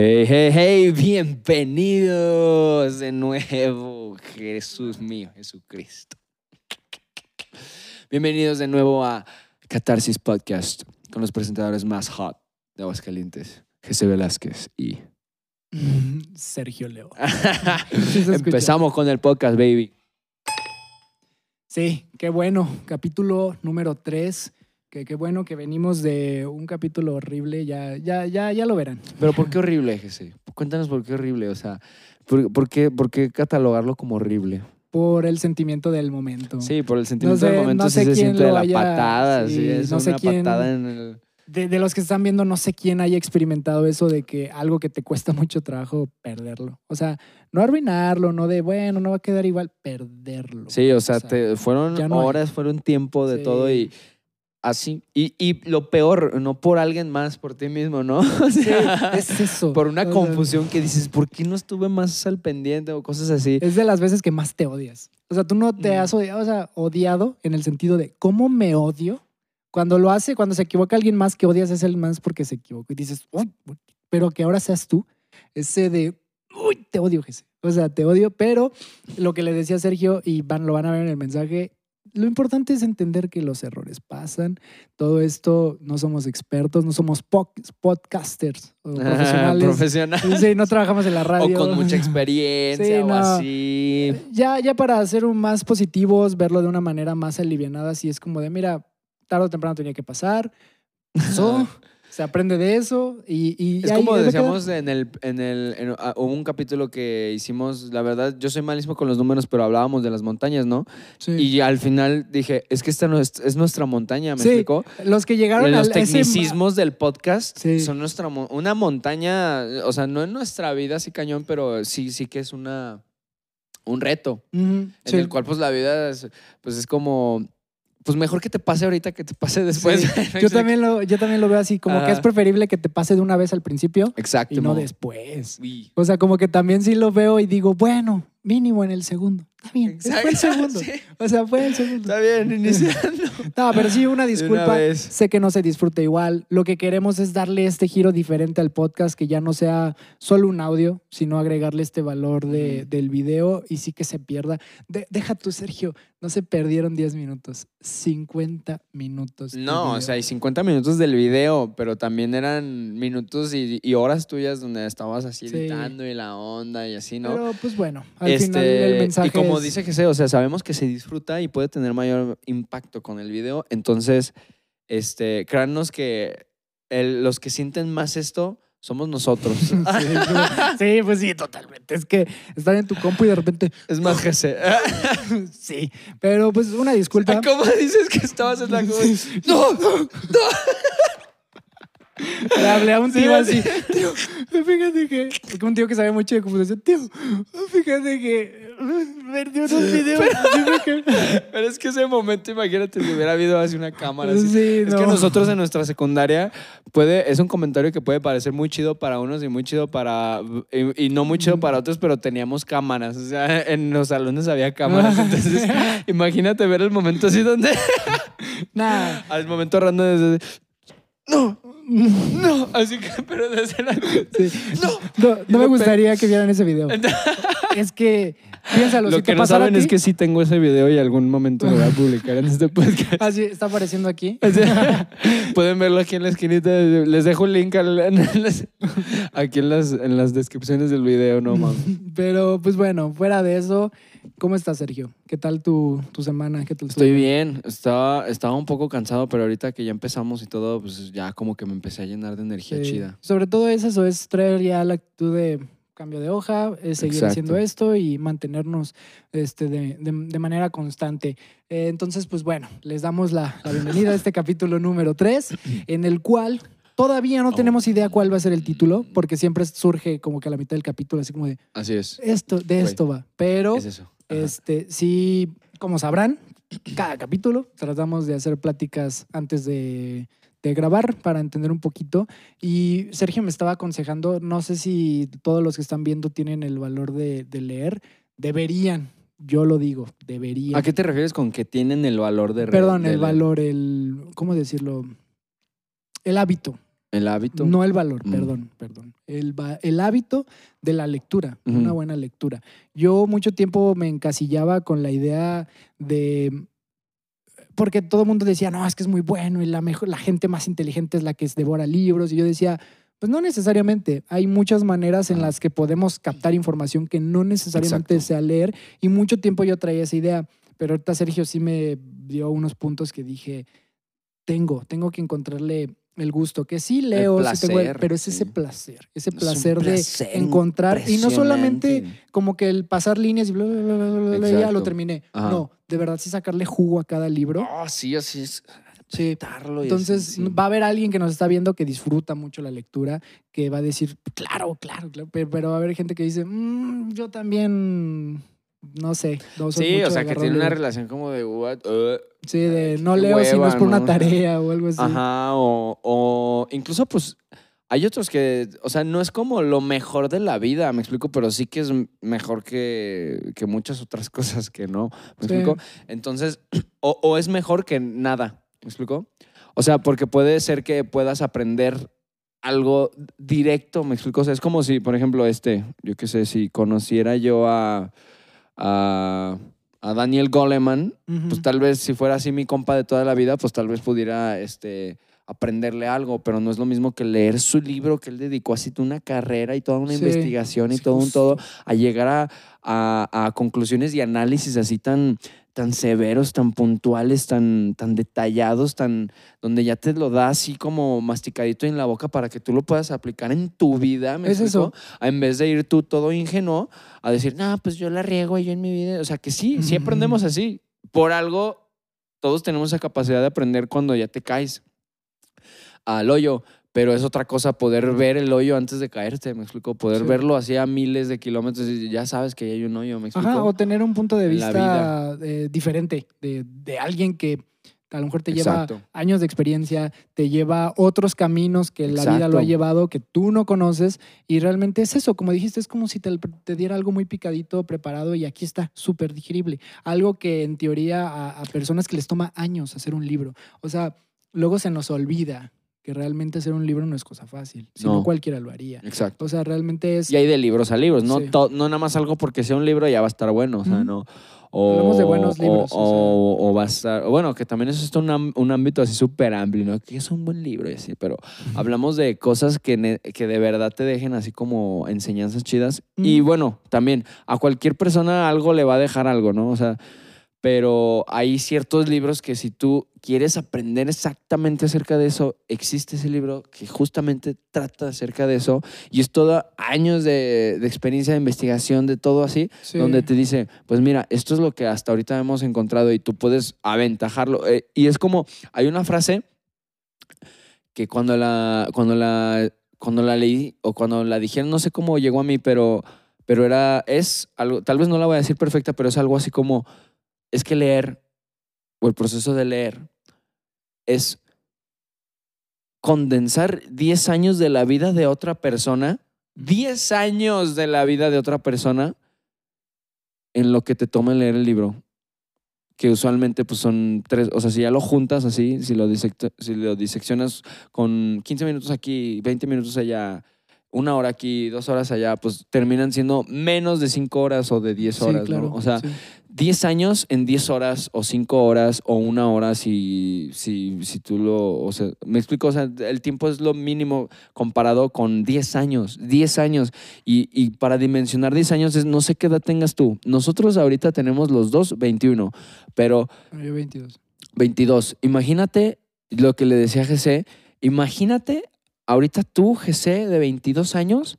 Hey, hey, hey, bienvenidos de nuevo, Jesús mío, Jesucristo. Bienvenidos de nuevo a Catarsis Podcast con los presentadores más hot de Aguascalientes, José Velázquez y... Sergio Leo. Empezamos con el podcast, baby. Sí, qué bueno. Capítulo número 3. Que qué bueno que venimos de un capítulo horrible. Ya, ya, ya, ya lo verán. Pero ¿por qué horrible, Jesse? Cuéntanos por qué horrible. O sea, ¿por, por qué, por qué catalogarlo como horrible? Por el sentimiento del momento. Sí, por el sentimiento sé- del momento no sí sé se quién siente de la haya- patada. sí, Sí, es no sé una quién- patada en el... De, de los que están viendo, no sé quién haya experimentado eso de que algo que te cuesta mucho trabajo, perderlo. O sea, no arruinarlo, no de, bueno, no va a quedar igual, perderlo. Sí, o sea, O sea, te- fueron no hay. horas, fueron tiempo de todo y así. Y, y lo peor, no por alguien más, por ti mismo, ¿no? O Sí, es eso. por una confusión que dices, ¿por qué no estuve más al pendiente o cosas así? Es de las veces que más te odias. O sea, tú no te Mm. has odiado, o sea, odiado en el sentido de cómo me odio. Cuando lo hace, cuando se equivoca alguien más que odias es el más porque se equivocó. Y dices, uy, pero que ahora seas tú. Ese de, uy, te odio, Jesse. O sea, te odio, pero lo que le decía Sergio, y van, lo van a ver en el mensaje, lo importante es entender que los errores pasan. Todo esto, no somos expertos, no somos po- podcasters o profesionales. Profesional. Sí, no trabajamos en la O radio. con mucha experiencia Sí, o no. así. Ya, ya para ser más positivos, verlo de una manera más alivianada, si es como de, mira, tarde o temprano tenía que pasar, pasó, se aprende de eso y... y Es ahí como a decíamos en el, en el, en- ah, hubo un capítulo que hicimos, la verdad, yo soy malísimo con los números, pero hablábamos de las montañas, ¿no? Sí. Y al final dije, es que esta no es, es nuestra montaña, ¿me Sí, explicó? Los que llegaron los al ese ma- tecnicismos del podcast Sí. son nuestra una montaña, o sea, no en nuestra vida así cañón, pero sí, sí que es una un reto en el cual pues la vida es, pues es como pues mejor que te pase ahorita que te pase después. Sí, Yo también, lo, yo también lo veo así, como que es preferible que te pase de una vez al principio Exacto. y no después. Uy. O sea, como que también sí lo veo y digo, bueno, mínimo en el segundo. Está bien, fue el segundo. sí. O sea, fue el segundo. Está bien, iniciando. No, pero sí, una disculpa. Sé que no se disfruta igual. Lo que queremos es darle este giro diferente al podcast, que ya no sea solo un audio, sino agregarle este valor de- del video y sí que se pierda. De- deja tú, Sergio, no se perdieron 10 minutos, 50 minutos. No, o sea, hay 50 minutos del video, pero también eran minutos y, y horas tuyas donde estabas así Sí. editando y la onda y así, ¿no? Pero pues bueno, al Este, final el mensaje y como es- dice Jesse, o sea, sabemos que se disfruta y puede tener mayor impacto con el video. Entonces, este, créanos que el- los que sienten más esto somos nosotros. Sí, pues- sí, pues sí, totalmente. Es que estar en tu compu y de repente, es más Jesse. sí. Pero pues una disculpa. ¿Cómo dices que estabas en la compu? No, no. Le hablé a un tío así. tío, fíjate que, porque un tío que sabe mucho de computación, tío, fíjate que perdió unos videos. dime que-". Pero es que ese momento, imagínate si hubiera habido así una cámara. así. Sí, Es no. que nosotros en nuestra secundaria puede, es un comentario que puede parecer muy chido para unos y muy chido para y, y no muy chido para otros, pero teníamos cámaras. O sea, en los salones había cámaras. Entonces, imagínate ver el momento así donde Nah, al momento random desde no, no, así que pero desde la sí. no. No, me gustaría que vieran ese video. Es que, piénsalo, Lo si que te no saben a es que sí tengo ese video y algún momento lo voy a publicar en este podcast. Así, está apareciendo aquí. O sea, Pueden verlo aquí en la esquinita. Les dejo un link al- en las- aquí en las, en las descripciones del video, no mames. Pero, pues bueno, fuera de eso, ¿cómo estás, Sergio? ¿Qué tal tu, tu semana? ¿Qué tal tu- Estoy bien, estaba, estaba un poco cansado, pero ahorita que ya empezamos y todo, pues ya como que me empecé a llenar de energía Sí. chida. Sobre todo es eso, es traer ya la actitud de cambio de hoja, es seguir Exacto. haciendo esto y mantenernos este, de, de- de manera constante. Eh, entonces, pues bueno, les damos la, la bienvenida a este capítulo número 3, en el cual todavía no Oh. tenemos idea cuál va a ser el título, porque siempre surge como que a la mitad del capítulo, así como de Así es. esto, de esto va. Pero Es eso. Ajá. este, sí, como sabrán, cada capítulo tratamos de hacer pláticas antes de, de grabar para entender un poquito. Y Sergio me estaba aconsejando, no sé si todos los que están viendo tienen el valor de, de leer, deberían, yo lo digo, deberían. ¿A qué te refieres con que tienen el valor de Perdón, de el leer? valor, el, ¿cómo decirlo? El hábito El hábito. No el valor, Mm. perdón, perdón. El, el hábito de la lectura, Ujú. una buena lectura. Yo mucho tiempo me encasillaba con la idea de... Porque todo el mundo decía, no, es que es muy bueno y la, mejor, la gente más inteligente es la que devora libros. Y yo decía, pues no necesariamente. Hay muchas maneras en las que podemos captar información que no necesariamente Exacto. sea leer. Y mucho tiempo yo traía esa idea. Pero ahorita Sergio sí me dio unos puntos que dije, tengo, tengo que encontrarle el gusto, que sí leo, sí tengo pero es ese sí. placer, ese Es placer, de encontrar, y no solamente como que el pasar líneas y bla, bla, bla, bla, ya lo terminé. Ajá. No, de verdad sí sacarle jugo a cada libro. Ah, sí, así es. Sí. Entonces así, sí. va a haber alguien que nos está viendo que disfruta mucho la lectura, que va a decir, claro, claro, claro, pero, pero va a haber gente que dice, "Mm, yo también, no sé. No soy Sí, mucho o sea, que tiene una libros". relación como de what, uh, Sí, de no leo si no es hueva, por una tarea o algo así. Ajá, o, o incluso pues hay otros que, o sea, no es como lo mejor de la vida, me explico, pero sí que es mejor que, que muchas otras cosas que no, me Sí. explico. Entonces, o, o es mejor que nada, me explico. O sea, porque puede ser que puedas aprender algo directo, me explico. O sea, es como si, por ejemplo, este, yo qué sé, si conociera yo a, a, a Daniel Goleman, pues tal vez si fuera así mi compa de toda la vida, pues tal vez pudiera este, aprenderle algo, pero no es lo mismo que leer su libro que él dedicó así toda una carrera y toda una Sí, investigación y todo un todo, a llegar a, a- a conclusiones y análisis así tan, tan severos, tan puntuales, tan, tan detallados, tan, donde ya te lo da así como masticadito en la boca para que tú lo puedas aplicar en tu vida, ¿me Es explico? eso. En vez de ir tú todo ingenuo a decir, no, pues yo la riego yo en mi vida. O sea, que sí, sí aprendemos así. Por algo, todos tenemos esa capacidad de aprender cuando ya te caes al hoyo. Pero es otra cosa poder ver el hoyo antes de caerte, me explico. Poder Sí. verlo así a miles de kilómetros y ya sabes que hay un hoyo, me explico. Ajá, o tener un punto de vista eh, diferente de, de alguien que a lo mejor te lleva Exacto. años de experiencia, te lleva otros caminos que la vida lo ha llevado, que tú no conoces, y realmente es eso, como dijiste, es como si te, te diera algo muy picadito, preparado, y aquí está, súper digerible. Algo que en teoría a, a personas que les toma años hacer un libro. O sea, luego se nos olvida que realmente hacer un libro no es cosa fácil, si no, No. cualquiera lo haría. Exacto. O sea, realmente es... Y hay de libros a libros, no, Sí. No nada más algo porque sea un libro ya va a estar bueno, o sea, no. O, Hablamos de buenos libros, o O, o va a estar, bueno, que también eso es un, un ámbito así súper amplio, ¿no? Que es un buen libro, y así, pero hablamos de cosas que, ne- que de verdad te dejen así como enseñanzas chidas. Y bueno, también a cualquier persona algo le va a dejar algo, ¿no? O sea, pero hay ciertos libros que si tú quieres aprender exactamente acerca de eso, existe ese libro que justamente trata acerca de eso y es todo años de, de experiencia de investigación, de todo así, Sí. donde te dice, pues mira, esto es lo que hasta ahorita hemos encontrado y tú puedes aventajarlo. Eh, y es como, hay una frase que cuando la, cuando la, cuando la leí o cuando la dijeron, no sé cómo llegó a mí, pero, pero era, es algo, tal vez no la voy a decir perfecta, pero es algo así como, es que leer, o el proceso de leer, es condensar 10 años de la vida de otra persona, 10 años de la vida de otra persona en lo que te toma leer el libro. Que usualmente pues son tres, o sea, si ya lo juntas así, si lo, si lo diseccionas con 15 minutos aquí, 20 minutos allá, una hora aquí, dos horas allá, pues terminan siendo menos de 5 horas o de 10 Sí, horas, claro, ¿no? O sea, sí. 10 años en 10 horas o 5 horas o una hora si, si, si tú lo, o sea, me explico, o sea, el tiempo es lo mínimo comparado con 10 años, 10 años. Y, y para dimensionar 10 años es, no sé qué edad tengas tú. Nosotros ahorita tenemos los dos 21, pero Yo 22. 22. Imagínate lo que le decía a GC, imagínate ahorita tú, GC, de 22 años,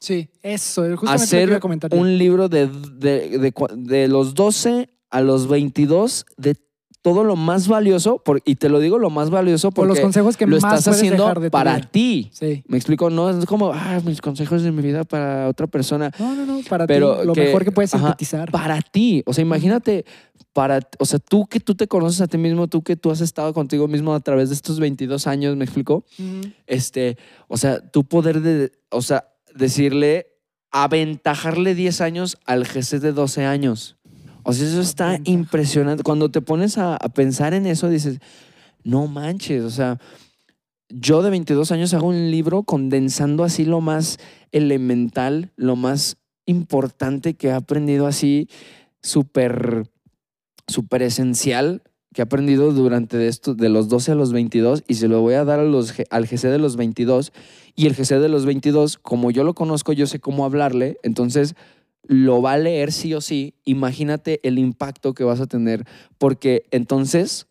Sí, eso, justamente lo que hacer iba a comentar. yo. un libro de, de, de de los 12 a los 22 de todo lo más valioso, por- y te lo digo lo más valioso Por los porque consejos que lo más estás haciendo dejar de tu para ti. Sí. Me explico, no es como, ah, mis consejos de mi vida para otra persona. No, no, no, para Pero ti, lo que- mejor que puedes ajá, sintetizar. Para ti. O sea, imagínate, para, o sea, tú que tú te conoces a ti mismo, tú que tú has estado contigo mismo a través de estos 22 años, ¿me explico? Este, o sea, tú poder, de, o sea, decirle, aventajarle 10 años al GC de 12 años. O sea, eso está impresionante. Cuando te pones a, a pensar en eso, dices, no manches, o sea, yo de 22 años hago un libro condensando así lo más elemental, lo más importante que he aprendido así, súper, súper esencial que he aprendido durante de, esto, de los 12 a los 22 y se lo voy a dar a los, al GC de los 22 y el GC de los 22, como yo lo conozco, yo sé cómo hablarle, entonces lo va a leer sí o sí, imagínate el impacto que vas a tener, porque entonces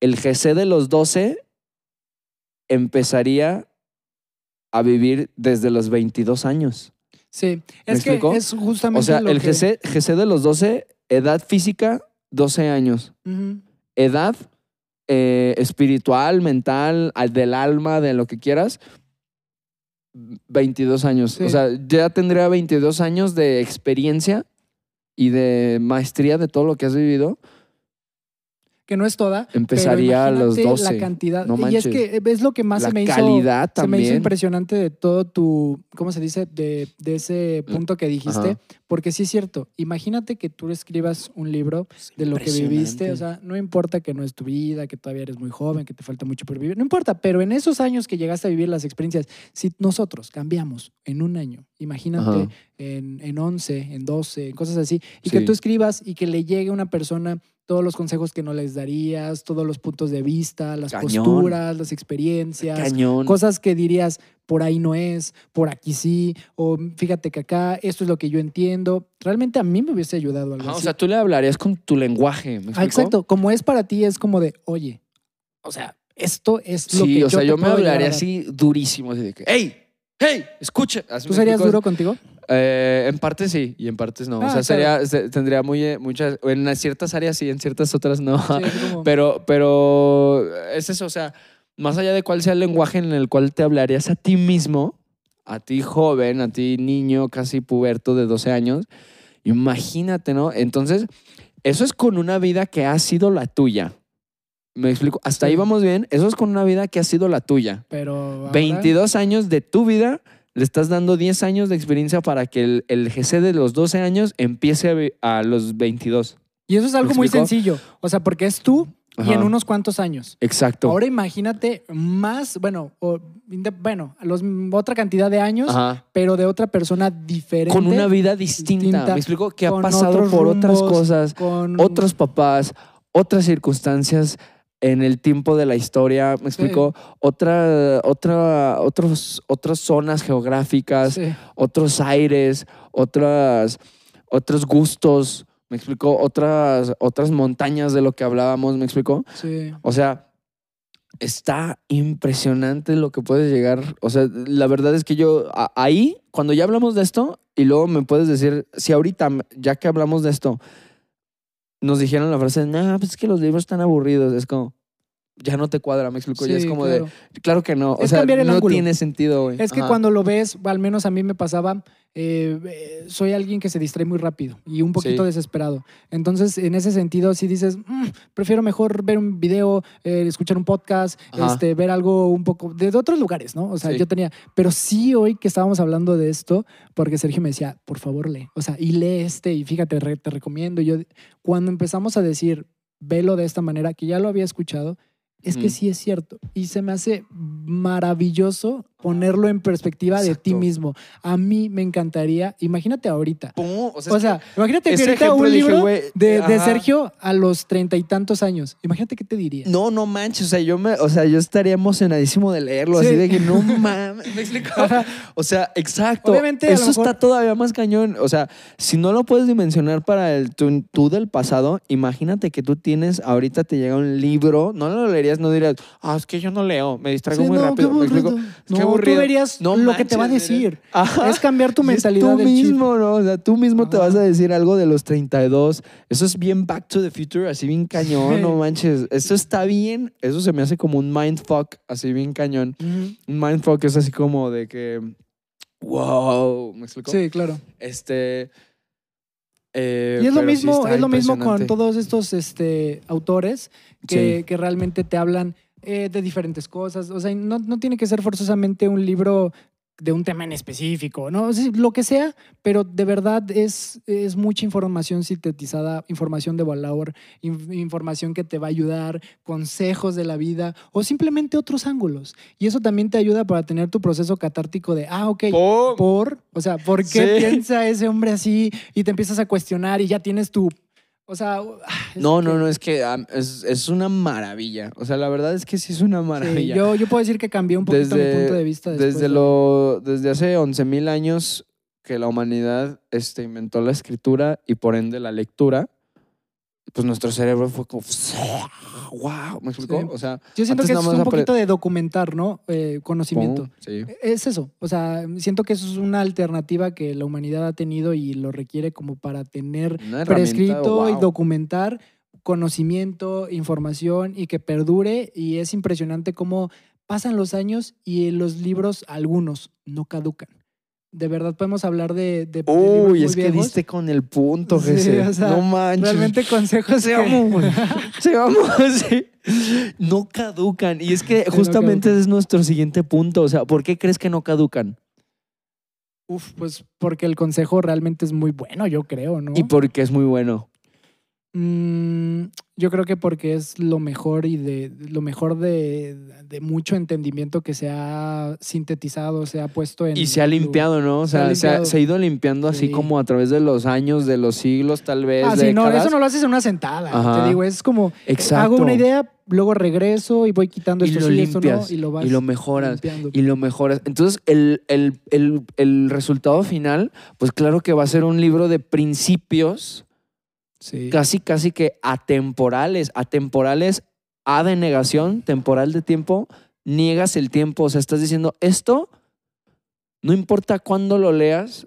el GC de los 12 empezaría a vivir desde los 22 años. Sí, ¿Me es que es justamente O sea, lo el que- GC, GC de los 12, edad física, 12 años. Edad eh, espiritual, mental, al- del alma, de lo que quieras, 22 años. Sí. O sea, ya tendría 22 años de experiencia y de maestría de todo lo que has vivido. Que no es toda. Empezaría a los imagínate 12. La cantidad. No y es que es lo que más la se me hizo. calidad Se me hizo también. impresionante de todo tu, ¿cómo se dice? De, de ese punto que dijiste. Ajá. Porque sí es cierto. Imagínate que tú escribas un libro de lo que viviste. O sea, no importa que no es tu vida, que todavía eres muy joven, que te falta mucho por vivir. No importa, pero en esos años que llegaste a vivir las experiencias, si nosotros cambiamos en un año, imagínate Ajá. en, en 11, en 12, en cosas así, y que tú escribas y que le llegue a una persona todos los consejos que no les darías, todos los puntos de vista, las Cañón. posturas, las experiencias, Cañón. cosas que dirías, por ahí no es, por aquí sí, o fíjate que acá esto es lo que yo entiendo. Realmente a mí me hubiese ayudado algo o así. sea, tú le hablarías con tu lenguaje. ¿me Ah, exacto, como es para ti, es como de, oye, o sea, esto es lo Sí, que o sea, yo me hablaría así durísimo, así de que, ¡hey! ¡hey! Escucha. ¿Tú serías duro contigo? Eh, en partes sí y en partes no. Ah, o sea, sería, se- tendría muy, eh, muchas, en ciertas áreas sí, en ciertas otras no. Sí, Pero, pero es eso, o sea, más allá de cuál sea el lenguaje en el cual te hablarías a ti mismo, a ti joven, a ti niño casi puberto de 12 años, imagínate, ¿no? Entonces, eso es con una vida que ha sido la tuya. Me explico, hasta ahí Sí. vamos bien, eso es con una vida que ha sido la tuya. pero ahora- 22 años de tu vida, le estás dando 10 años de experiencia para que el, el GC de los 12 años empiece a, los 22. Y eso es algo ¿Me muy sencillo. O sea, porque es tú y en unos cuantos años. Exacto. Ahora imagínate más, bueno, o, bueno, los, otra cantidad de años, Ajá. pero de otra persona diferente. Con una vida distinta. distinta, Me explico que ha pasado por otras cosas, con otros papás, otras circunstancias en el tiempo de la historia. Me explico otra, otra, otros, otras zonas geográficas, Sí, otros aires, otras, otros gustos. Me explico otras, otras montañas de lo que hablábamos. Me explico. sí. O sea, está impresionante lo que puedes llegar. O sea, la verdad es que yo a- ahí, cuando ya hablamos de esto, y luego me puedes decir, si ahorita, ya que hablamos de esto, nos dijeron la frase, no, pues es que los libros están aburridos. Es como, ya no te cuadra, me explico. ya es como claro. de, claro que no. O Es sea, cambiar el no ángulo. tiene sentido, güey. Es que Ajá. cuando lo ves, al menos a mí me pasaba, eh, eh, soy alguien que se distrae muy rápido y un poquito Sí. desesperado. Entonces, en ese sentido, si dices, "Mm, prefiero mejor ver un video, eh, escuchar un podcast, Ajá. este, ver algo un poco de, de otros lugares, ¿no? O sea, Sí. yo tenía, pero sí hoy que estábamos hablando de esto, porque Sergio me decía, por favor lee, o sea, y lee este y fíjate, re- te recomiendo. Y yo, cuando empezamos a decir, velo de esta manera, que ya lo había escuchado, es que sí es cierto. Y se me hace maravilloso ponerlo en perspectiva de ti mismo. A mí me encantaría, imagínate ahorita. Pum, o sea, O imagínate que ahorita un dije, libro de. Sergio a los treinta y tantos años. Imagínate qué te diría. No, no manches, o sea, yo me, o sea, yo estaría emocionadísimo de leerlo, Sí. así de que no mames, ¿me explico? Ajá. O sea, exacto. Obviamente, eso mejor- está todavía más cañón. O sea, si no lo puedes dimensionar para el tú, tú del pasado, imagínate que tú tienes, ahorita te llega un libro, no lo leerías, no dirías, ah, es que yo no leo, me distraigo Sí, muy no, rápido. ¿Me explico? No, aburrido. tú verías No lo que te va a decir. Ajá. Es cambiar tu es mentalidad tú chip. mismo, ¿no? O sea, tú mismo te vas a decir algo de los 32. Eso es bien Back to the Future, así bien cañón, Sí. no manches. Eso está bien. Eso se me hace como un mindfuck, así bien cañón. Ujú. Un mindfuck es así como de que. Wow. ¿Me explico? Sí, claro. Este. eh, Y es lo pero sí mismo, es lo mismo con todos estos este, autores que, Sí. que realmente te hablan eh, de diferentes cosas. O sea, no, no tiene que ser forzosamente un libro de un tema en específico, ¿no? Sí, lo que sea, pero de verdad es, es mucha información sintetizada, información de valor, in- información que te va a ayudar, consejos de la vida o simplemente otros ángulos. Y eso también te ayuda para tener tu proceso catártico de, ah, ok, por, o sea, ¿por qué Sí. piensa ese hombre así? Y te empiezas a cuestionar y ya tienes tu, o sea, ah, No, que- no, no, es que am, es, es una maravilla. O sea, la verdad es que sí es una Sí, maravilla. yo, yo puedo decir que cambié un poquito mi punto de vista. después desde, de- lo, desde hace 11.000 años que la humanidad este, inventó la escritura y por ende la lectura, pues nuestro cerebro fue como, wow, ¿me explicó? Sí. O sea, Yo siento que es un poquito de documentar, ¿no? Eh, conocimiento. pum, sí. Es eso, o sea, siento que eso es una alternativa que la humanidad ha tenido y lo requiere como para tener prescrito y documentar conocimiento, información y que perdure y es impresionante cómo pasan los años y los libros, algunos, no caducan. De verdad podemos hablar de, de, de muy Uy, es que viejos. diste con el punto, Sí, Jesse. o sea, no manches. Realmente consejos Se güey. Se amo, sí. No caducan. Y es que justamente ese es nuestro siguiente punto. O sea, ¿por qué crees que no caducan? Uf, pues porque el consejo realmente es muy bueno, yo creo, ¿no? Y porque es muy bueno. Mm, yo creo que porque es lo mejor y de lo mejor de, de mucho entendimiento que se ha sintetizado, se ha puesto en. Y se ha limpiado, ¿no? O sea, se ha, limpiado. se ha ido limpiando así Sí. como a través de los años, de los siglos, tal vez. Ah, sí, no, eso no lo haces en una sentada. Ajá. Te digo, es como Exacto. hago una idea, luego regreso y voy quitando Y esto no, limpias, y lo vas y lo mejoras. limpiando. y lo mejoras. Entonces, el, el- el- el resultado final, pues claro que va a ser un libro de principios Sí. casi, casi que atemporales. Atemporales, A de negación, temporal de tiempo, niegas el tiempo. O sea, estás diciendo, esto, no importa cuándo lo leas,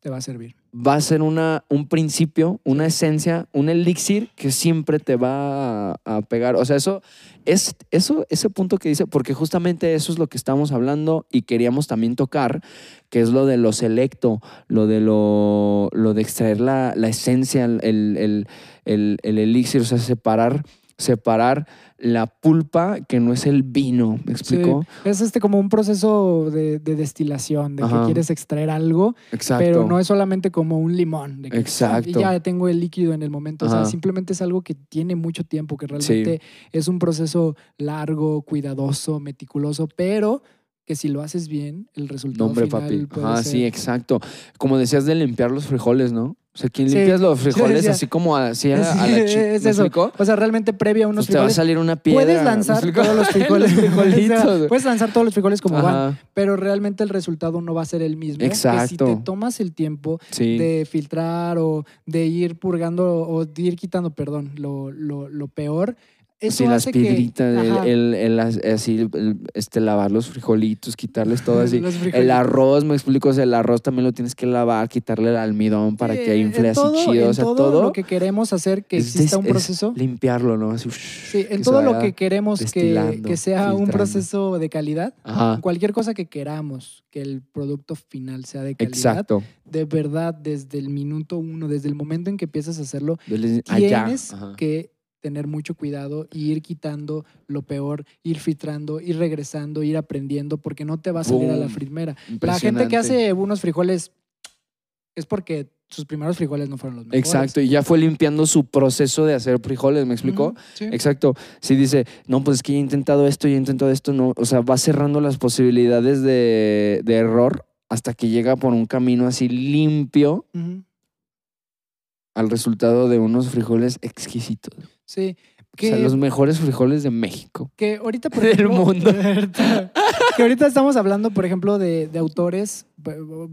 Te va a servir. Va a ser una, un principio, una esencia, un elixir que siempre te va a, a pegar. O sea, eso es eso, ese punto que dice, porque justamente eso es lo que estamos hablando y queríamos también tocar, que es lo de lo selecto, lo de lo, lo de extraer la, la esencia, el, el, el, el elixir, o sea, separar, separar la pulpa que no es el vino. ¿Me explico? Sí. Es este como un proceso de, de destilación, de Ajá. que quieres extraer algo, Exacto. pero no es solamente como un limón. De que, Exacto. Ya tengo el líquido en el momento. O sea, simplemente es algo que tiene mucho tiempo, que realmente es un proceso largo, cuidadoso, meticuloso, pero que si lo haces bien, el resultado Nombre, final papi. puede Ajá, ser- sí, exacto. Como decías de limpiar los frijoles, ¿no? O sea, ¿quién Sí, limpias los sí, frijoles así como así a, a la Sí, chi- es ¿Me eso. explicó? O sea, realmente previo a unos Pues te va a frijoles. salir una piedra. Puedes ¿me lanzar todos los frijoles. Los frijolitos. O sea, puedes lanzar todos los frijoles como van, pero realmente el resultado no va a ser el mismo. Que si Exacto. te tomas el tiempo de filtrar o de ir purgando o de ir quitando, perdón, lo, lo, lo peor. Eso Sí, las que- piedritas, el- el, el- as- así, este, lavar los frijolitos, quitarles todo así. El arroz, me explico, o sea, el arroz también lo tienes que lavar, quitarle el almidón para Sí, que infle así todo- chido. O sea, todo, todo. lo que queremos hacer que es exista un es proceso. limpiarlo, ¿no? Así, Sí, en todo lo que queremos que, que sea un proceso de calidad. Ajá. Cualquier cosa que queramos que el producto final sea de calidad, Exacto. de verdad, desde el minuto uno, desde el momento en que empiezas a hacerlo, Desde tienes que tener mucho cuidado y ir quitando lo peor, ir filtrando, ir regresando, ir aprendiendo, porque no te va a salir a la primera. La gente que hace unos frijoles es porque sus primeros frijoles no fueron los mejores. Exacto, y ya fue limpiando su proceso de hacer frijoles, ¿me explicó? Ujú, sí. Exacto. Si dice, no, pues es que he intentado esto, ya he intentado esto, no. O sea, va cerrando las posibilidades de, de error hasta que llega por un camino así limpio al resultado de unos frijoles exquisitos. Sí. O Que, sea, los mejores frijoles de México. que ahorita, por del ejemplo, mundo. que ahorita estamos hablando, por ejemplo, de, de autores,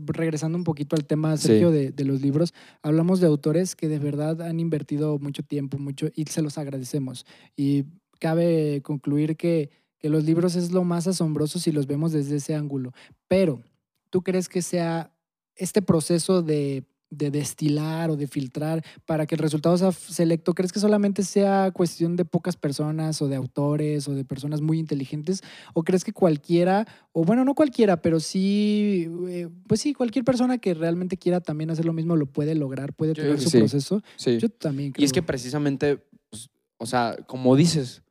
regresando un poquito al tema, Sí. Sergio, de, de los libros, hablamos de autores que de verdad han invertido mucho tiempo, mucho, y se los agradecemos. Y cabe concluir que, que los libros es lo más asombroso si los vemos desde ese ángulo. Pero, ¿tú crees que sea este proceso de, de destilar o de filtrar para que el resultado sea selecto? ¿Crees que solamente sea cuestión de pocas personas o de autores o de personas muy inteligentes? ¿O crees que cualquiera, o bueno, no cualquiera, pero sí, eh, pues sí, cualquier persona que realmente quiera también hacer lo mismo lo puede lograr, puede Yo tener su sí. proceso? Sí. Yo también creo. Y es que precisamente, pues, o sea, como dices,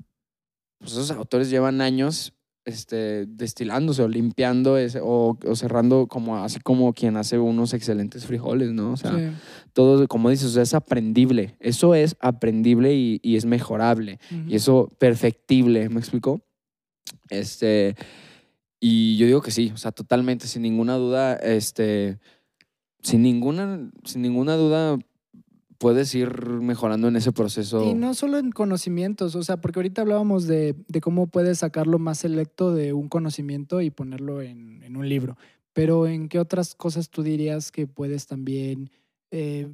pues esos autores llevan años este, destilándose o limpiando ese, o, o cerrando como así como quien hace unos excelentes frijoles, ¿no? O sea, Sí. todo, como dices, o sea, es aprendible. Eso es aprendible y, y es mejorable. Ujú. Y eso perfectible, ¿me explico? Este, y yo digo que sí, o sea, totalmente, sin ninguna duda, este, sin ninguna, sin ninguna duda puedes ir mejorando en ese proceso. Y no solo en conocimientos, o sea, porque ahorita hablábamos de, de cómo puedes sacar lo más selecto de un conocimiento y ponerlo en, en un libro. Pero ¿en qué otras cosas tú dirías que puedes también eh,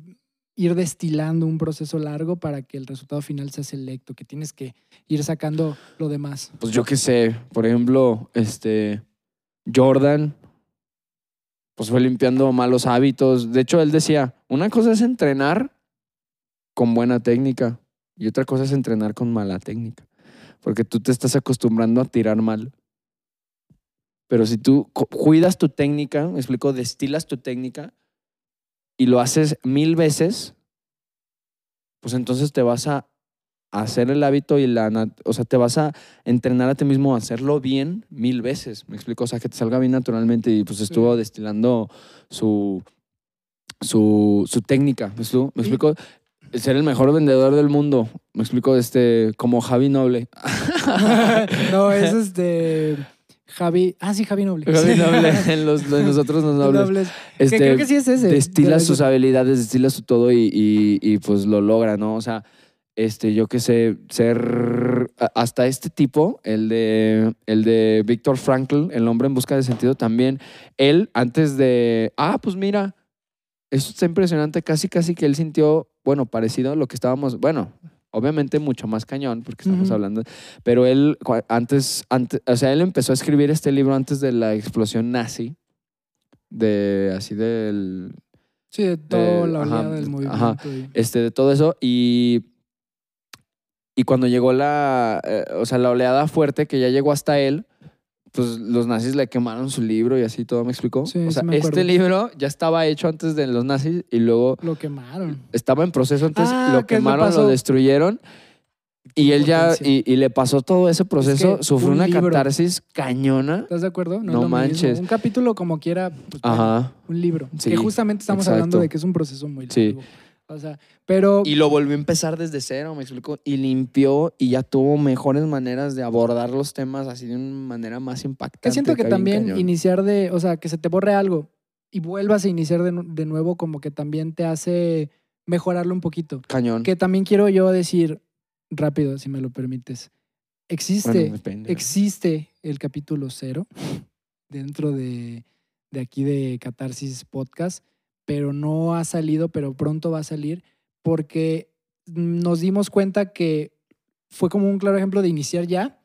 ir destilando un proceso largo para que el resultado final sea selecto, que tienes que ir sacando lo demás? Pues yo qué sé, por ejemplo, este, Jordan, pues fue limpiando malos hábitos. De hecho, él decía, una cosa es entrenar con buena técnica y otra cosa es entrenar con mala técnica. Porque tú te estás acostumbrando a tirar mal. Pero si tú cu- cuidas tu técnica, me explico, destilas tu técnica y lo haces mil veces, pues entonces te vas a hacer el hábito y la, o sea, te vas a entrenar a ti mismo a hacerlo bien mil veces, me explico, o sea, que te salga bien naturalmente y pues estuvo destilando su, su, su técnica, ¿me explico? ¿Me Y- explico? Ser el mejor vendedor del mundo, me explico, este, como Javi Noble. no, es este Javi. Ah, sí, Javi Noble. Javi Noble, en, los, en nosotros los nobles. Nobles. Este, que creo que sí es ese. destila de- sus habilidades, destila su todo y, y- y, pues lo logra, ¿no? O sea, este, yo qué sé, ser hasta este tipo, el de, el de Víctor Frankl, El hombre en busca de sentido, también, él antes de, ah, pues mira, eso está impresionante, casi, casi que él sintió, bueno, parecido a lo que estábamos, bueno, obviamente mucho más cañón, porque estamos hablando, pero él antes, antes, o sea, él empezó a escribir este libro antes de la explosión nazi, de, así del, Sí, de toda la ajá, del movimiento. ajá. y- este, de todo eso. Y, y cuando llegó la, eh, o sea, la oleada fuerte que ya llegó hasta él, pues los nazis le quemaron su libro y así todo, ¿me explicó? Sí, o sea, sí me acuerdo. este libro ya estaba hecho antes de los nazis y luego Lo quemaron. estaba en proceso antes, Ah, lo ¿qué le quemaron, lo destruyeron. Y él ya, y, y le pasó todo ese proceso, que sufrió un una libro- catarsis cañona. ¿Estás de acuerdo? No es lo mismo. manches. Un capítulo como quiera, pues, Ajá. un libro. Sí, que justamente estamos exacto. hablando de que es un proceso muy largo. Sí. O sea, pero Y lo volvió a empezar desde cero, me explico. Y limpió y ya tuvo mejores maneras de abordar los temas así de una manera más impactante. que siento que también cañón. iniciar de, o sea, que se te borre algo y vuelvas a iniciar de, de nuevo, como que también te hace mejorarlo un poquito. Cañón. Que también quiero yo decir rápido, si me lo permites. Existe, Bueno, existe el capítulo cero dentro de, de aquí de Catarsis Podcast, pero no ha salido, pero pronto va a salir, porque nos dimos cuenta que fue como un claro ejemplo de iniciar ya,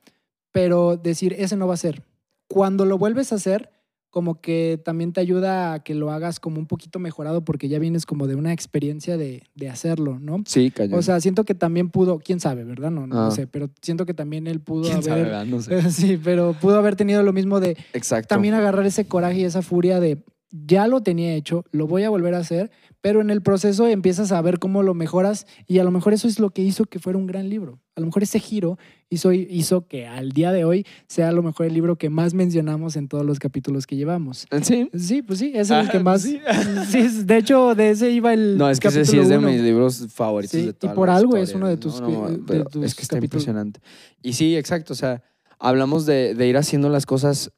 pero decir, ese no va a ser. Cuando lo vuelves a hacer, como que también te ayuda a que lo hagas como un poquito mejorado, porque ya vienes como de una experiencia de, de hacerlo, ¿no? Sí, cañón. O sea, siento que también pudo, quién sabe, ¿verdad? No, no Ah. sé, pero siento que también él pudo ¿Quién sabe, haber. verdad? No sé. Sí, pero pudo haber tenido lo mismo de Exacto. también agarrar ese coraje y esa furia de ya lo tenía hecho, lo voy a volver a hacer, pero en el proceso empiezas a ver cómo lo mejoras y a lo mejor eso es lo que hizo que fuera un gran libro. A lo mejor ese giro hizo, hizo que al día de hoy sea a lo mejor el libro que más mencionamos en todos los capítulos que llevamos. Sí. Sí, pues sí, es el Ah, que más. sí. Sí, de hecho, de ese iba el. No, es que ese sí es de uno. mis libros favoritos Sí, de y toda por la algo es uno de ¿no? tus- No, de tus es que está capítulos. impresionante. Y sí, exacto. O sea, hablamos de, de ir haciendo las cosas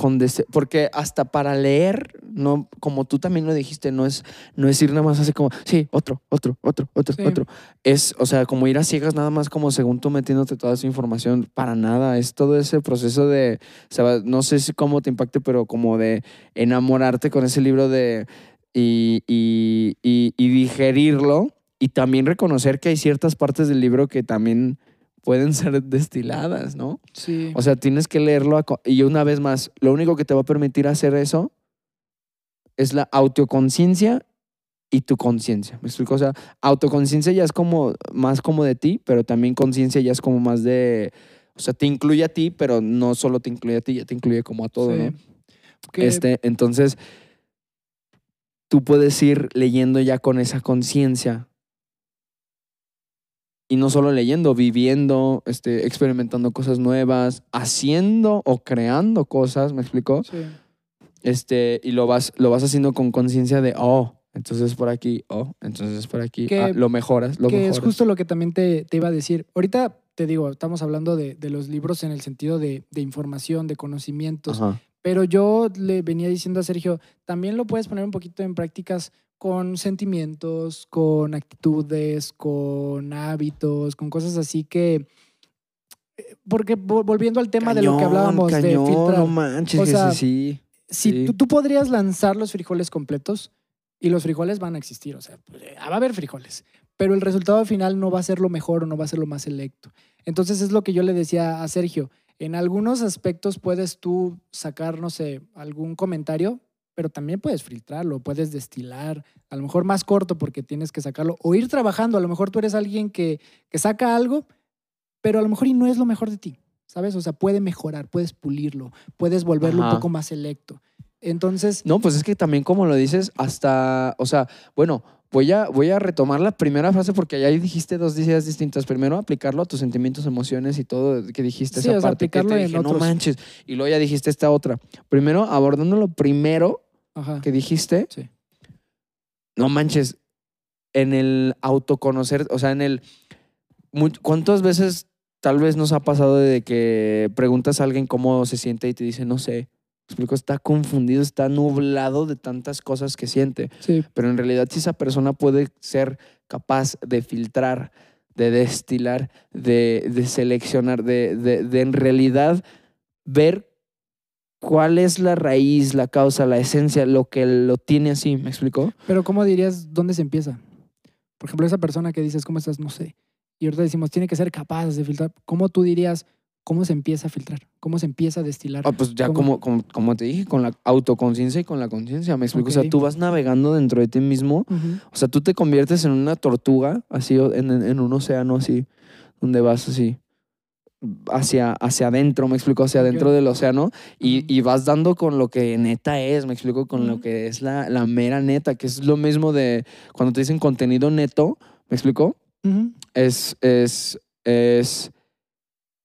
con porque hasta para leer, no, como tú también lo dijiste, no es, no es ir nada más así como, sí, otro, otro, otro, otro, Sí. otro. Es, o sea, como ir a ciegas nada más como según tú metiéndote toda esa información, para nada. Es todo ese proceso de, o sea, no sé si cómo te impacte, pero como de enamorarte con ese libro de y, y, y, y digerirlo y también reconocer que hay ciertas partes del libro que también pueden ser destiladas, ¿no? Sí. O sea, tienes que leerlo a y una vez más, lo único que te va a permitir hacer eso es la autoconciencia y tu conciencia. ¿Me explico? O sea, autoconciencia ya es como más como de ti, pero también conciencia ya es como más de, o sea, te incluye a ti, pero no solo te incluye a ti, ya te incluye como a todo, Sí. ¿no? Que- Este, entonces, tú puedes ir leyendo ya con esa conciencia Y no solo leyendo, viviendo, este, experimentando cosas nuevas, haciendo o creando cosas, ¿me explico? Sí. Este, y lo vas, lo vas haciendo con conciencia de, oh, entonces por aquí, oh, entonces por aquí. Que- Ah, lo mejoras, lo que mejoras. es justo lo que también te, te iba a decir. Ahorita te digo, estamos hablando de, de los libros en el sentido de, de información, de conocimientos, Ajá. pero yo le venía diciendo a Sergio, también lo puedes poner un poquito en prácticas con sentimientos, con actitudes, con hábitos, con cosas así que... eh, Porque vo- volviendo al tema de lo que Cañón, hablábamos de cañón, filtrar, No manches, O sea, sí, sí. si sí. tú, tú podrías lanzar los frijoles completos y los frijoles van a existir, o sea, pues, eh, va a haber frijoles, pero el resultado final no va a ser lo mejor o no va a ser lo más selecto. Entonces es lo que yo le decía a Sergio, en algunos aspectos puedes tú sacar, no sé, algún comentario, pero también puedes filtrarlo, puedes destilar, a lo mejor más corto porque tienes que sacarlo, o ir trabajando, a lo mejor tú eres alguien que, que saca algo, pero a lo mejor y no es lo mejor de ti, ¿sabes? O sea, puede mejorar, puedes pulirlo, puedes volverlo Ajá. un poco más selecto. Entonces, No, pues es que también como lo dices, hasta, o sea, bueno, voy a, voy a retomar la primera frase porque allá dijiste dos ideas distintas. Primero, aplicarlo a tus sentimientos, emociones y todo que dijiste Sí, esa o sea, parte que te dije, no manches. Y luego ya dijiste esta otra. Primero, abordando lo primero ajá, que dijiste, Sí. no manches, en el autoconocer, o sea, en el... ¿Cuántas veces tal vez nos ha pasado de que preguntas a alguien cómo se siente y te dice, no sé? ¿Me explico? Está confundido, está nublado de tantas cosas que siente. sí, Pero en realidad si esa persona puede ser capaz de filtrar, de destilar, de, de seleccionar, de, de- de en realidad ver cuál es la raíz, la causa, la esencia, lo que lo tiene así, ¿me explico? pero ¿cómo dirías dónde se empieza? Por ejemplo, esa persona que dices, ¿cómo estás? No sé. Y ahorita decimos, tiene que ser capaz de filtrar. ¿Cómo tú dirías, cómo se empieza a filtrar? ¿Cómo se empieza a destilar? Ah, pues ya como, como, como te dije, con la autoconciencia y con la conciencia, ¿me explico? O sea, tú vas navegando dentro de ti mismo. O sea, tú te conviertes en una tortuga, así, o en, en- en un océano así, donde vas así, hacia, hacia adentro, me explico, hacia adentro del océano, y, y vas dando con lo que neta es, me explico, con lo que es la, la mera neta, que es lo mismo de cuando te dicen contenido neto, me explico, es, es, es,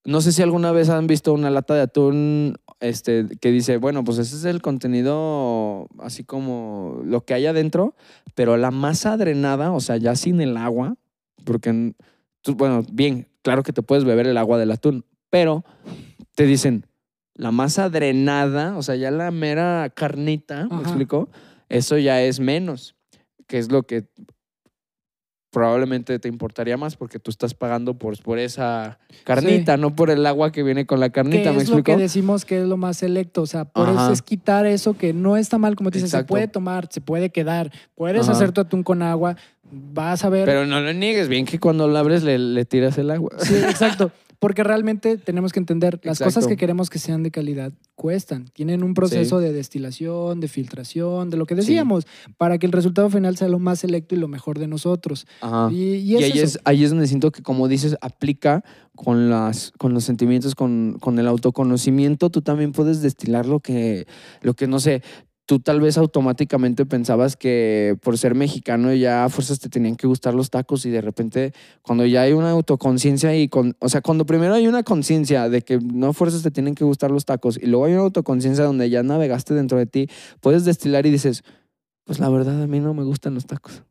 no sé si alguna vez han visto una lata de atún este, que dice, bueno, pues ese es el contenido así como lo que hay adentro, pero la masa drenada, o sea, ya sin el agua, porque, bueno, bien, claro que te puedes beber el agua del atún, pero te dicen, la masa drenada, o sea, ya la mera carnita, ¿me Ajá. explico? Eso ya es menos, que es lo que probablemente te importaría más porque tú estás pagando por, por esa carnita, no por el agua que viene con la carnita, ¿me es lo que decimos que es lo más selecto. O sea, por Ajá. eso es quitar eso que no está mal, como te dices, se puede tomar, se puede quedar, puedes Ajá. hacer tu atún con agua, vas a ver. Pero no lo niegues, bien que cuando lo abres le, le tiras el agua. Sí, exacto. Porque realmente tenemos que entender, las cosas que queremos que sean de calidad cuestan. Tienen un proceso de destilación, de filtración, de lo que decíamos, para que el resultado final sea lo más selecto y lo mejor de nosotros. Ajá. Y, y Y es ahí eso. es, ahí es donde siento que, como dices, aplica con, las, con los sentimientos, con, con el autoconocimiento. Tú también puedes destilar lo que, lo que, no sé, tú tal vez automáticamente pensabas que por ser mexicano ya a fuerzas te tenían que gustar los tacos y de repente cuando ya hay una autoconciencia y con, o sea, cuando primero hay una conciencia de que no a fuerzas te tienen que gustar los tacos y luego hay una autoconciencia donde ya navegaste dentro de ti, puedes destilar y dices, pues la verdad a mí no me gustan los tacos.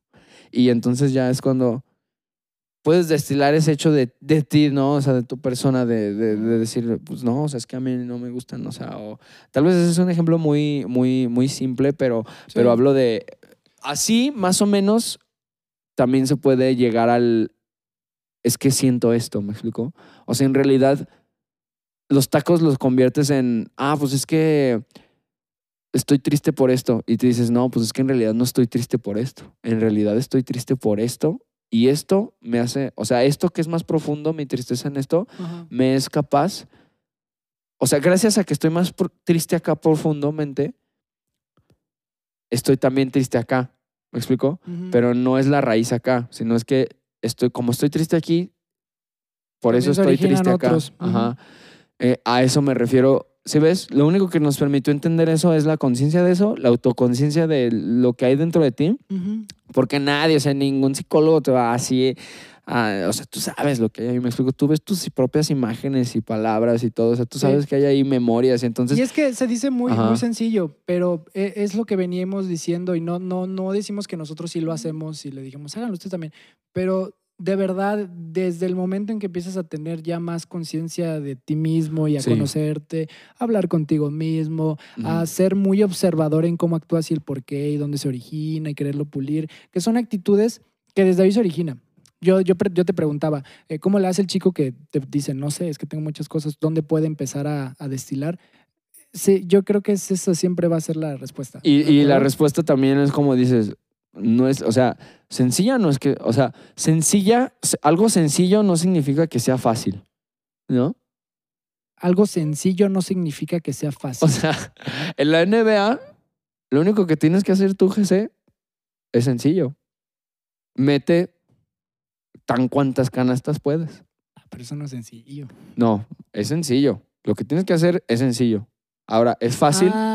Y entonces ya es cuando puedes destilar ese hecho de, de ti, ¿no? O sea, de tu persona, de, de, de decir, pues no, o sea, es que a mí no me gustan, o sea, o tal vez ese es un ejemplo muy, muy, muy simple, pero, Sí. pero hablo de, así más o menos también se puede llegar al, es que siento esto, ¿me explico? O sea, en realidad los tacos los conviertes en, ah, pues es que estoy triste por esto. Y te dices, no, pues es que en realidad no estoy triste por esto. En realidad estoy triste por esto. Y esto me hace, o sea, esto que es más profundo, mi tristeza en esto, Ajá. me es capaz, o sea, gracias a que estoy más triste acá profundamente, estoy también triste acá. ¿Me explico? Pero no es la raíz acá, sino es que estoy, como estoy triste aquí, por eso También estoy triste acá. Eh, a eso me refiero. ¿Sí ves? Lo único que nos permitió entender eso es la conciencia de eso, la autoconciencia de lo que hay dentro de ti, porque nadie, o sea, ningún psicólogo te va así ah, o sea, tú sabes lo que hay ahí, me explico, tú ves tus propias imágenes y palabras y todo, o sea, tú sabes que hay ahí memorias y entonces... y es que se dice muy, Ajá. muy sencillo, pero e- es lo que veníamos diciendo y no, no, no decimos que nosotros sí lo hacemos y le dijimos, háganlo ustedes también. Pero de verdad, desde el momento en que empiezas a tener ya más conciencia de ti mismo y a Sí. conocerte, a hablar contigo mismo, a ser muy observador en cómo actúas y el por qué y dónde se origina y quererlo pulir, que son actitudes que desde ahí se originan. Yo, yo, yo te preguntaba, eh, ¿cómo le hace el chico que te dice, no sé, es que tengo muchas cosas, ¿dónde puede empezar a, a destilar? Sí, yo creo que es- esa siempre va a ser la respuesta. Y, ¿de y la respuesta también es como dices, no es, o sea, sencilla no es que, o sea, sencilla, se- algo sencillo no significa que sea fácil, ¿no? Algo sencillo no significa que sea fácil. O sea, en la NBA, lo único que tienes que hacer tú, GC, es sencillo. Mete tan cuantas canastas puedes. Ah, Pero eso no es sencillo. No, es sencillo. Lo que tienes que hacer es sencillo. Ahora, ¿es fácil? Ah,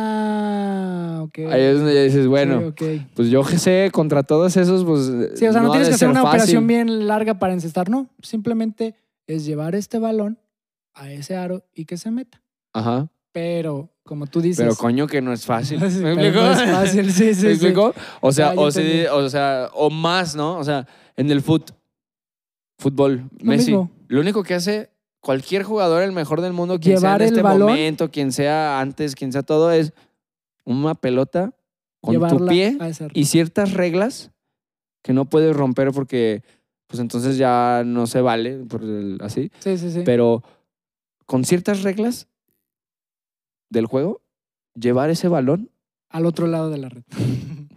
ok. Ahí es donde ya dices, bueno, pues yo GC contra todos esos, pues. Sí, o sea, no, ha tienes que hacer una fácil. operación bien larga para encestar, no. Simplemente es llevar este balón a ese aro y que se meta. Ajá. Pero, como tú dices. Pero coño que no es fácil. ¿Me pero explico? no es fácil, sí, sí, ¿Me sí. explico? O sea, Ya, o, sea, o más, ¿no? O sea, en el fut, fútbol, Lo Messi, mismo. lo único que hace cualquier jugador, el mejor del mundo, quien Llevar sea en este balón. momento, quien sea antes, quien sea todo, es una pelota con tu pie y ciertas reglas que no puedes romper porque, pues entonces ya no se vale, por el- así. Sí, sí, sí. Pero con ciertas reglas del juego, llevar ese balón Al otro lado de la red.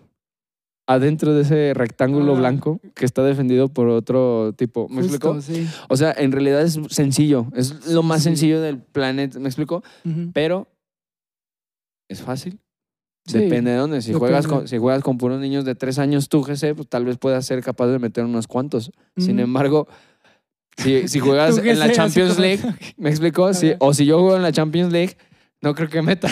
adentro de ese rectángulo Ah. blanco que está defendido por otro tipo. ¿Me Justo, explico? sí. O sea, en realidad es sencillo. Es lo más Sí. sencillo del planeta. ¿Me explico? Pero es fácil. Sí. Depende de dónde. Si juegas, con, si juegas con puros niños de tres años, tú, GC, pues tal vez puedas ser capaz de meter unos cuantos. Sin embargo, si, si juegas en la Champions League, ¿me explico? Si- o si yo juego en la Champions League, no creo que meta.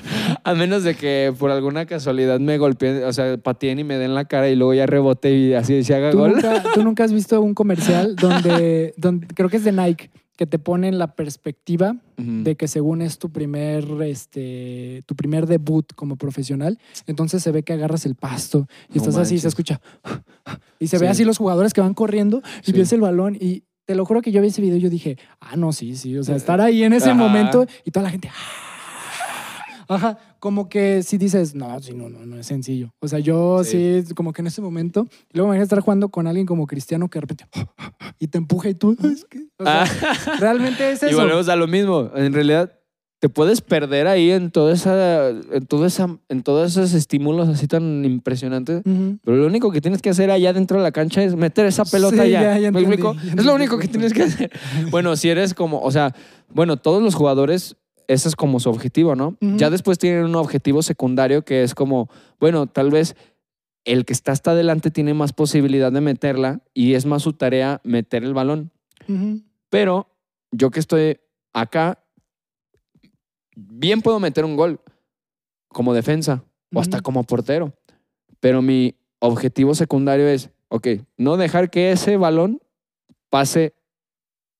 a menos de que por alguna casualidad me golpeen, o sea, pateen y me den la cara y luego ya rebote y así se haga ¿Tú gol. nunca, tú nunca has visto un comercial donde, donde creo que es de Nike, que te ponen la perspectiva de que según es tu primer, este, tu primer debut como profesional, entonces se ve que agarras el pasto y No estás así, se manches. escucha. Y se ve Sí. así los jugadores que van corriendo y Sí. ves el balón y te lo juro que yo vi ese video y yo dije, ah, no, sí, sí, o sea, estar ahí en ese Ajá. momento y toda la gente, "Ah". ajá, como que si dices, no, sí, no, no, no es sencillo. O sea, yo sí, Sí. como que en ese momento, y luego me imagino estar jugando con alguien como Cristiano que de repente y te empuja y tú, es que, o sea, Ah. realmente es Y eso. volvemos a lo mismo. En realidad, te puedes perder ahí en toda esa, en toda esa, en todos esos estímulos así tan impresionantes. Pero lo único que tienes que hacer allá dentro de la cancha es meter esa pelota Sí, allá. ya, ya ¿Me entendí, explico? ya Es lo único que tienes que hacer. Bueno, si eres como, o sea, bueno, todos los jugadores, ese es como su objetivo, ¿no? Ya después tienen un objetivo secundario que es como, bueno, tal vez el que está hasta adelante tiene más posibilidad de meterla y es más su tarea meter el balón. Pero yo que estoy acá, bien puedo meter un gol como defensa o hasta como portero. Pero mi objetivo secundario es, ok, no dejar que ese balón pase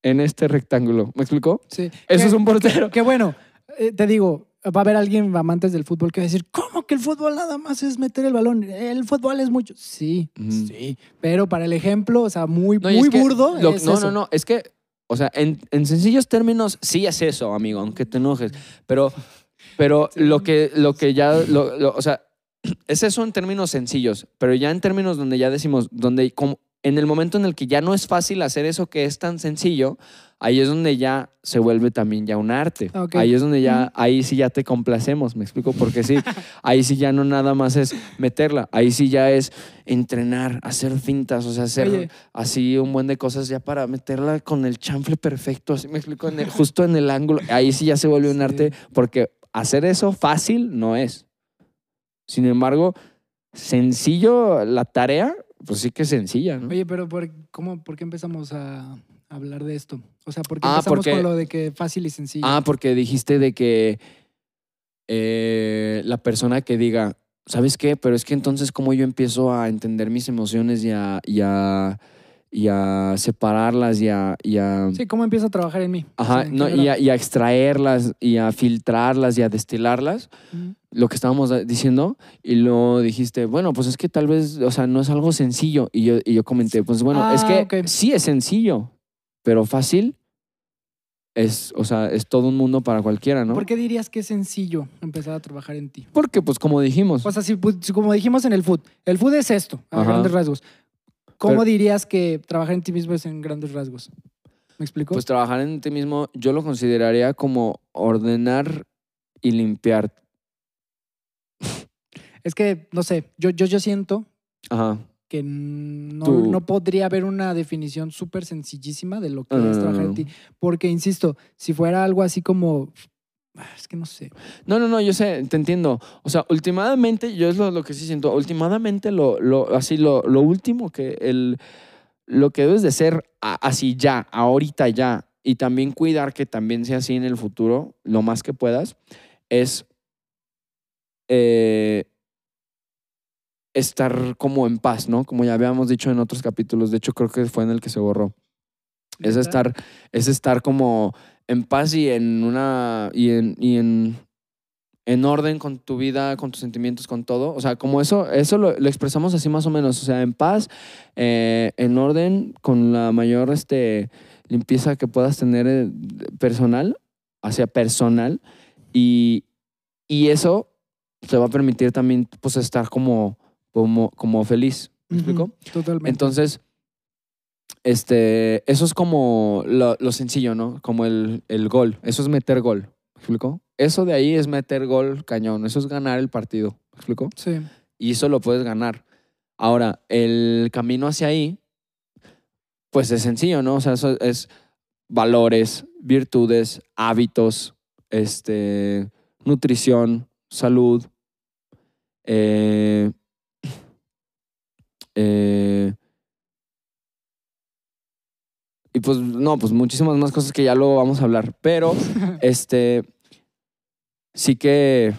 en este rectángulo. ¿Me explicó? Sí. Eso es un portero. Que bueno, eh, te digo, va a haber alguien amantes del fútbol que va a decir, ¿cómo que el fútbol nada más es meter el balón? El fútbol es mucho. Sí, sí. Pero para el ejemplo, o sea, muy, No, muy burdo. lo- es no, eso. no, no. Es que, o sea, en, en sencillos términos, sí es eso, amigo, aunque te enojes. Pero, pero Sí. lo que, lo que ya, lo- lo- o sea, es eso en términos sencillos, pero ya en términos donde ya decimos, donde como en el momento en el que ya no es fácil hacer eso que es tan sencillo, ahí es donde ya se vuelve también ya un arte. Ahí es donde ya, ahí sí ya te complacemos, me explico, porque sí, ahí sí ya no nada más es meterla, ahí sí ya es entrenar, hacer fintas, o sea, hacer Oye. así un buen de cosas ya para meterla con el chanfle perfecto, así me explico, en el- justo en el ángulo, ahí sí ya se vuelve un Sí. arte, porque hacer eso fácil no es. Sin embargo, sencillo la tarea, pues sí que sencilla, ¿no? Oye, pero ¿por, cómo, ¿por qué empezamos a hablar de esto? O sea, ¿por qué Ah, empezamos porque- con lo de que fácil y sencillo? Ah, porque dijiste de que eh, la persona que diga, ¿sabes qué? Pero es que entonces, ¿cómo yo empiezo a entender mis emociones y a, y a, y a separarlas y a, y a- Sí, ¿cómo empieza a trabajar en mí? ajá, O sea, ¿en no, y, a, y a extraerlas y a filtrarlas y a destilarlas, Ujú. lo que estábamos diciendo, y luego dijiste, bueno, pues es que tal vez, o sea, no es algo sencillo. Y yo, y yo comenté, pues bueno, es Ah, que ok. sí es sencillo, pero fácil es, o sea, es todo un mundo para cualquiera, ¿no? ¿Por qué dirías que es sencillo empezar a trabajar en ti? Porque, pues como dijimos, O sea, si, pu- si como dijimos en el food, el food es esto, a Ajá. grandes rasgos. ¿Cómo Pero- dirías que trabajar en ti mismo es en grandes rasgos? ¿Me explico? pues trabajar en ti mismo, yo lo consideraría como ordenar y limpiar. es que, no sé, yo, yo, yo siento Ajá. que no, no podría haber una definición súper sencillísima de lo que No, es trabajar no. en ti. Porque, insisto, si fuera algo así como... ah, Es que no sé. No, no, no, yo sé, te entiendo. O sea, últimamente, yo es lo, que sí siento, últimamente lo, lo, así, lo, lo último que el, lo que debes de ser así ya, ahorita ya, y también cuidar que también sea así en el futuro, lo más que puedas, es eh, estar como en paz, ¿no? Como ya habíamos dicho en otros capítulos, de hecho creo que fue en el que se borró. Es estar, es estar como en paz y en una. y en, y en, en orden con tu vida, con tus sentimientos, con todo. O sea, como eso, eso lo, lo expresamos así más o menos. O sea, en paz, eh, en orden, con la mayor este, limpieza que puedas tener eh, personal, hacia personal. Y, y eso te va a permitir también pues estar como, como, como feliz. ¿Me explico? Totalmente. Entonces, este, eso es como lo, lo sencillo, ¿no? Como el, el gol. Eso es meter gol. ¿Me explico? Eso de ahí es meter gol cañón. Eso es ganar el partido. ¿Me explico? Sí. Y eso lo puedes ganar. Ahora, el camino hacia ahí, pues es sencillo, ¿no? O sea, eso es valores, virtudes, hábitos, este, nutrición, salud, eh, eh, y pues no, pues muchísimas más cosas que ya luego vamos a hablar. Pero este sí que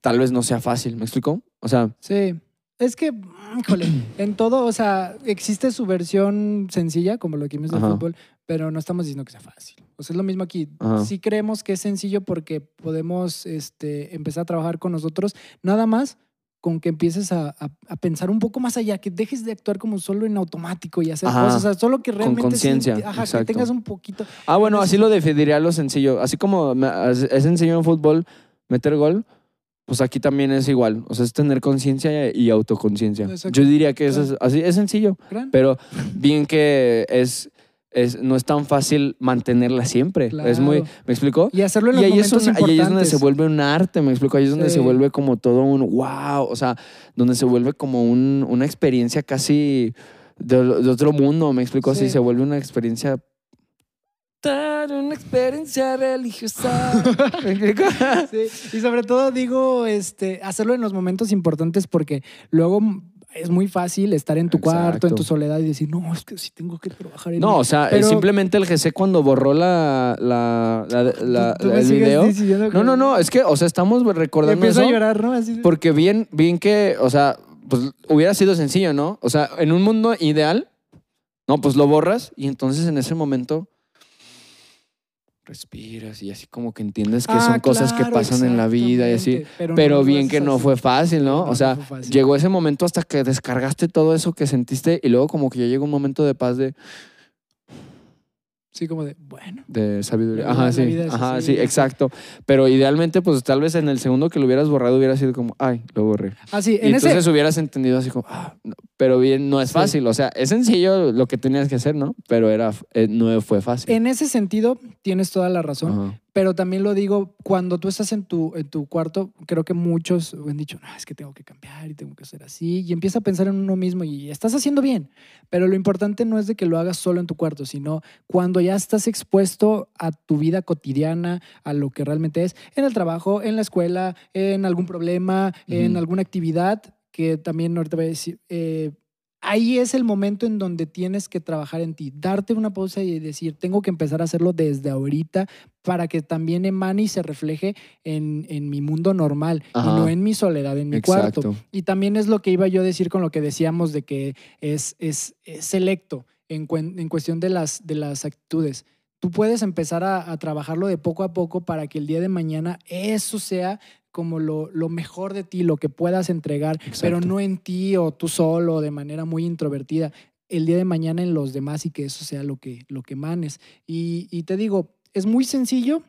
tal vez no sea fácil, ¿me explico? O sea, Sí. Es que, híjole, en todo, o sea, existe su versión sencilla, como lo que vimos del Ajá. fútbol, pero no estamos diciendo que sea fácil. O sea, es lo mismo aquí. Ajá. Sí creemos que es sencillo porque podemos este, empezar a trabajar con nosotros, nada más con que empieces a, a- a pensar un poco más allá, que dejes de actuar como solo en automático y hacer Ajá. cosas, o sea, solo que realmente conciencia, sienti- ajá, que tengas un poquito. ah, bueno, así sí. lo definiría lo sencillo. Así como es sencillo en fútbol meter gol, pues aquí también es igual. O sea, es tener conciencia y autoconciencia. Yo diría que eso es así, es sencillo. Gran. Pero bien que es, es no es tan fácil mantenerla siempre. Es muy. ¿me explico? Y hacerlo en Y los ahí, es momentos un- y ahí es donde se importantes. vuelve un arte, me explico. Ahí es donde Sí. se vuelve como todo un wow, o sea, donde se vuelve como un- una experiencia casi de, de otro mundo, me explico así. Sí. Se vuelve una experiencia. Una experiencia religiosa. ¿Me explico? Sí, y sobre todo digo, este, hacerlo en los momentos importantes porque luego es muy fácil estar en tu cuarto, en tu soledad y decir, no, es que sí tengo que trabajar en No, mí". o sea, Pero- simplemente el GC cuando borró la, la, la- la- Tú- tú me el video. que- No, no, no, es que, o sea, estamos recordando empiezo eso. a llorar, ¿no? Así Porque bien, bien que, o sea, pues hubiera sido sencillo, ¿no? O sea, en un mundo ideal, no, pues lo borras y entonces en ese momento respiras y así como que entiendes que Ah, son cosas que pasan en la vida y así. Pero, no bien que no fue fácil, ¿no? No, o sea, no llegó ese momento hasta que descargaste todo eso que sentiste y luego como que ya llegó un momento de paz de, Sí, como de, bueno. de sabiduría. Ajá, sí. Ajá, así, sí, exacto. Pero idealmente, pues tal vez en el segundo que lo hubieras borrado hubiera sido como, ay, lo borré. Así, Y en ese, entonces hubieras entendido así como, ah, no. pero bien, no es Sí. fácil. O sea, es sencillo lo que tenías que hacer, ¿no? Pero era, eh, no fue fácil. en ese sentido tienes toda la razón. Ajá. Pero también lo digo, cuando tú estás en tu, en tu cuarto, creo que muchos han dicho, no, es que tengo que cambiar y tengo que hacer así. Y empieza a pensar en uno mismo y estás haciendo bien. Pero lo importante no es de que lo hagas solo en tu cuarto, sino cuando ya estás expuesto a tu vida cotidiana, a lo que realmente es, en el trabajo, en la escuela, en algún problema, en alguna actividad, que también ahorita voy a decir, eh, ahí es el momento en donde tienes que trabajar en ti, darte una pausa y decir, tengo que empezar a hacerlo desde ahorita para que también emane y se refleje en, en mi mundo normal Ajá. y no en mi soledad, en mi cuarto. Y también es lo que iba yo a decir con lo que decíamos de que es, es, es selecto en, cuen- en cuestión de las, de las actitudes. Tú puedes empezar a, a trabajarlo de poco a poco para que el día de mañana eso sea como lo, lo mejor de ti, lo que puedas entregar, pero no en ti o tú solo, de manera muy introvertida. El día de mañana en los demás y que eso sea lo que, lo que manes. Y, y te digo, es muy sencillo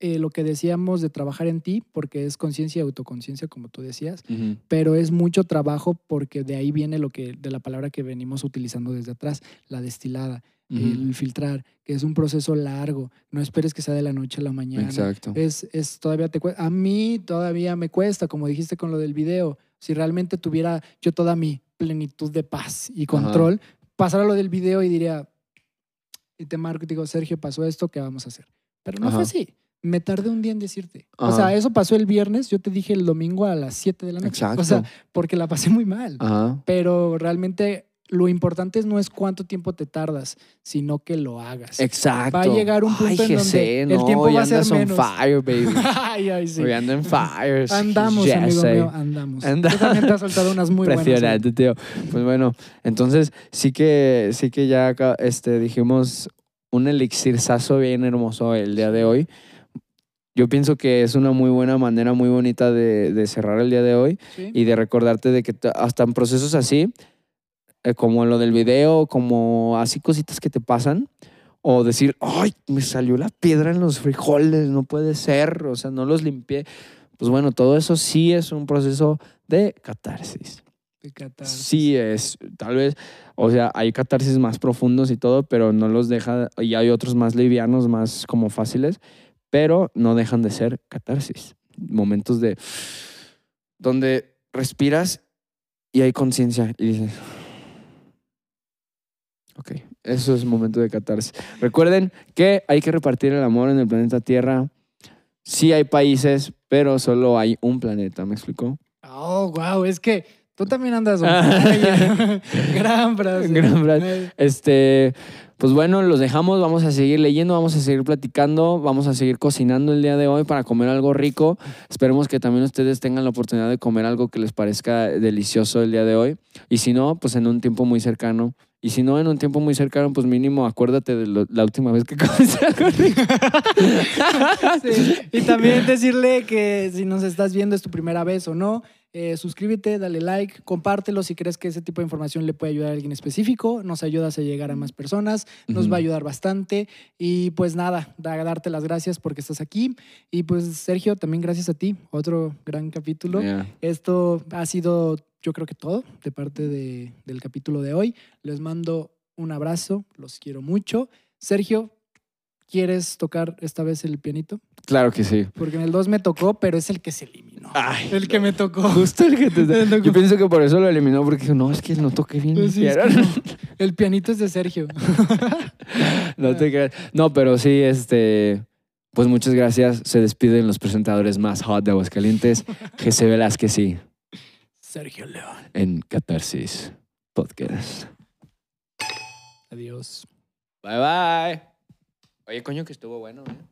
eh, lo que decíamos de trabajar en ti, porque es conciencia y autoconciencia, como tú decías pero es mucho trabajo porque de ahí viene lo que de la palabra que venimos utilizando desde atrás, la destilada, Ujú. el filtrar, que es un proceso largo. No esperes que sea de la noche a la mañana. Exacto. Es, es todavía te cue- a mí todavía me cuesta, como dijiste con lo del video. Si realmente tuviera yo toda mi plenitud de paz y control, pasara lo del video y diría y te marco y te digo, Sergio, pasó esto, ¿qué vamos a hacer? Pero no Ajá. fue así. Me tardé un día en decirte. O Ajá. sea, eso pasó el viernes, yo te dije el domingo a las 7 de la noche. Exacto. O sea, porque la pasé muy mal. Ajá. Pero realmente lo importante no es cuánto tiempo te tardas, sino que lo hagas. Exacto. Va a llegar un punto Ay, en donde Jesse, el no, tiempo hoy va a ser andas on menos. fire, baby. ay, ay, sí. Hoy ando en fire. Andamos, amigo Jesse. mío, andamos. Anda- Tú también te has soltado unas muy buenas. ¿eh? Impresionante, tío. Pues bueno, entonces sí que, sí que ya este, dijimos un elixirzazo bien hermoso el día de hoy. Yo pienso que es una muy buena manera, muy bonita de, de cerrar el día de hoy Sí. y de recordarte de que hasta en procesos así, eh, como lo del video, como así cositas que te pasan, o decir, ay, me salió la piedra en los frijoles, no puede ser, o sea, no los limpié. Pues bueno, todo eso sí es un proceso de catarsis. De catarsis. Sí es, tal vez, o sea, hay catarsis más profundos y todo, pero no los deja, y hay otros más livianos, más como fáciles, pero no dejan de ser catarsis. Momentos de, donde respiras y hay conciencia y dices, ok, eso es momento de catarsis. Recuerden que hay que repartir el amor en el planeta Tierra. Sí hay países, pero solo hay un planeta, ¿me explicó? Oh, wow, es que tú también andas. Gran frase. Gran frase. Este, pues bueno, los dejamos, vamos a seguir leyendo, vamos a seguir platicando, vamos a seguir cocinando el día de hoy para comer algo rico. Esperemos que también ustedes tengan la oportunidad de comer algo que les parezca delicioso el día de hoy. Y si no, pues en un tiempo muy cercano. Y si no, en un tiempo muy cercano, pues mínimo acuérdate de lo- la última vez que comiste algo rico. Sí, Y también decirle que si nos estás viendo es tu primera vez o no, eh, suscríbete, dale like, compártelo si crees que ese tipo de información le puede ayudar a alguien específico, nos ayudas a llegar a más personas, nos Ujú. va a ayudar bastante y pues nada, da- darte las gracias porque estás aquí y pues Sergio, también gracias a ti, otro gran capítulo. Yeah. Esto ha sido yo creo que todo de parte de- del capítulo de hoy. Les mando un abrazo, los quiero mucho. Sergio, ¿quieres tocar esta vez el pianito? Claro que sí. Porque en el 2 me tocó, pero es el que se eliminó. Ay, El que me tocó. justo el que te... Tocó. Yo pienso que por eso lo eliminó, porque dijo, no, es que no toqué bien. Pues sí, es ¿vieron? que no. El pianito es de Sergio. No te creas. No, pero sí, este. Pues muchas gracias. Se despiden los presentadores más hot de Aguascalientes. Jesse Velázquez, sí, Sergio León. En Catarsis Podcast. Adiós. Bye bye. Oye, coño, que estuvo bueno, ¿eh?